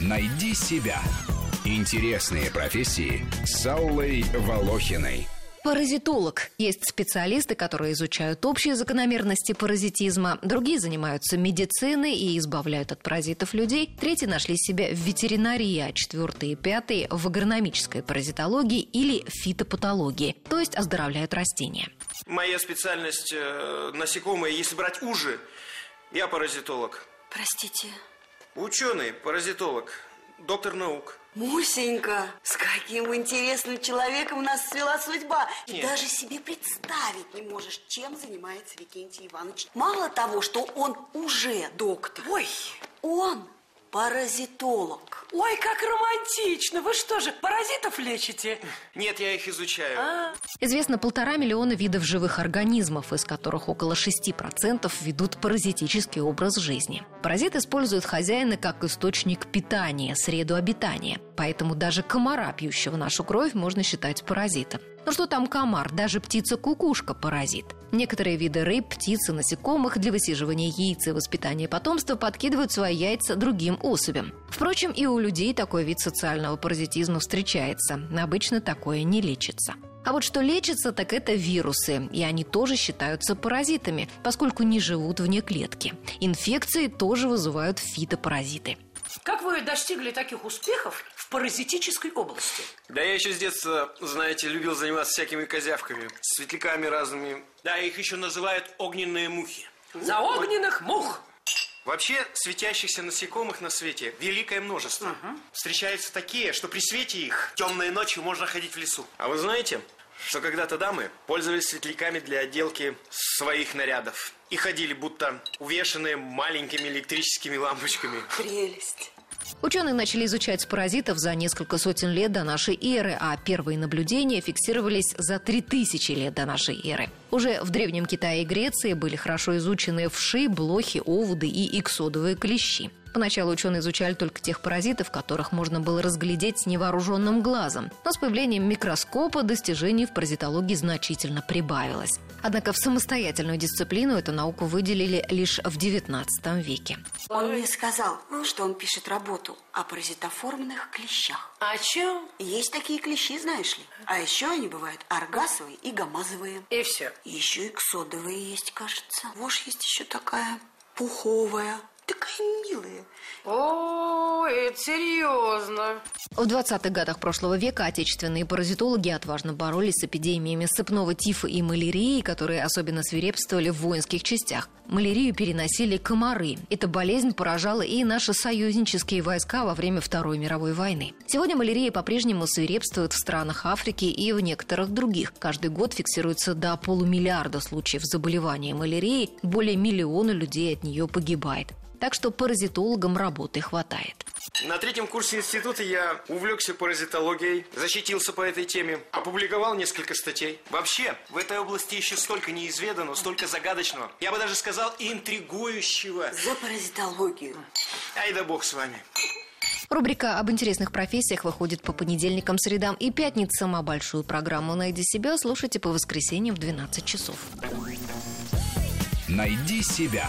Найди себя. Интересные профессии с Аллой Волохиной. Паразитолог. Есть специалисты, которые изучают общие закономерности паразитизма, другие занимаются медициной и избавляют от паразитов людей, третьи нашли себя в ветеринарии, а четвертые и пятые в агрономической паразитологии или фитопатологии, то есть оздоровляют растения. Моя специальность э, насекомые, если брать уже, я паразитолог. Простите. Ученый, паразитолог, доктор наук. Мусенька, с каким интересным человеком нас свела судьба. И Нет. даже себе представить не можешь, чем занимается Викентий Иванович. Мало того, что он уже доктор. Ой, он паразитолог. Ой, как романтично! Вы что же, паразитов лечите? Нет, я их изучаю. А? Известно полтора миллиона видов живых организмов, из которых около 6% ведут паразитический образ жизни. Паразит использует хозяина как источник питания, среду обитания. Поэтому даже комара, пьющего нашу кровь, можно считать паразитом. Ну что там комар, даже птица-кукушка – паразит. Некоторые виды рыб, птиц и насекомых для высиживания яиц и воспитания потомства подкидывают свои яйца другим особям. Впрочем, и у людей такой вид социального паразитизма встречается. Обычно такое не лечится. А вот что лечится, так это вирусы, и они тоже считаются паразитами, поскольку не живут вне клетки. Инфекции тоже вызывают фитопаразиты. Как вы достигли таких успехов в паразитической области? Да я еще с детства, знаете, любил заниматься всякими козявками, светляками разными. Да, их еще называют огненные мухи. За огненных мух! Вообще, светящихся насекомых на свете великое множество. Встречаются такие, что при свете их темные ночью можно ходить в лесу. А вы знаете, что когда-то дамы пользовались светляками для отделки своих нарядов и ходили будто увешанные маленькими электрическими лампочками. Прелесть. Ученые начали изучать паразитов за несколько сотен лет до нашей эры, а первые наблюдения фиксировались за 3000 лет до нашей эры. Уже в Древнем Китае и Греции были хорошо изучены вши, блохи, овуды и иксодовые клещи. Поначалу ученые изучали только тех паразитов, которых можно было разглядеть с невооруженным глазом. Но с появлением микроскопа достижений в паразитологии значительно прибавилось. Однако в самостоятельную дисциплину эту науку выделили лишь в XIX веке. Он мне сказал, что он пишет работу о паразитоформных клещах. А чем? Есть такие клещи, знаешь ли. А еще они бывают оргасовые и гамазовые. И все. Еще и ксодовые есть, кажется. Вож есть еще такая пуховая. Такая милая. О, это серьезно. В 20-х годах прошлого века отечественные паразитологи отважно боролись с эпидемиями сыпного тифа и малярии, которые особенно свирепствовали в воинских частях. Малярию переносили комары. Эта болезнь поражала и наши союзнические войска во время Второй мировой войны. Сегодня малярия по-прежнему свирепствует в странах Африки и в некоторых других. Каждый год фиксируется до полумиллиарда случаев заболевания малярией, более миллиона людей от нее погибает. Так что паразитологам работы хватает. На третьем курсе института я увлекся паразитологией, защитился по этой теме, опубликовал несколько статей. Вообще, в этой области еще столько неизведанного, столько загадочного. Я бы даже сказал, интригующего. За паразитологию. Ай да бог с вами. Рубрика об интересных профессиях выходит по понедельникам, средам и пятницам, а большую программу «Найди себя» слушайте по воскресеньям в 12 часов. Найди себя.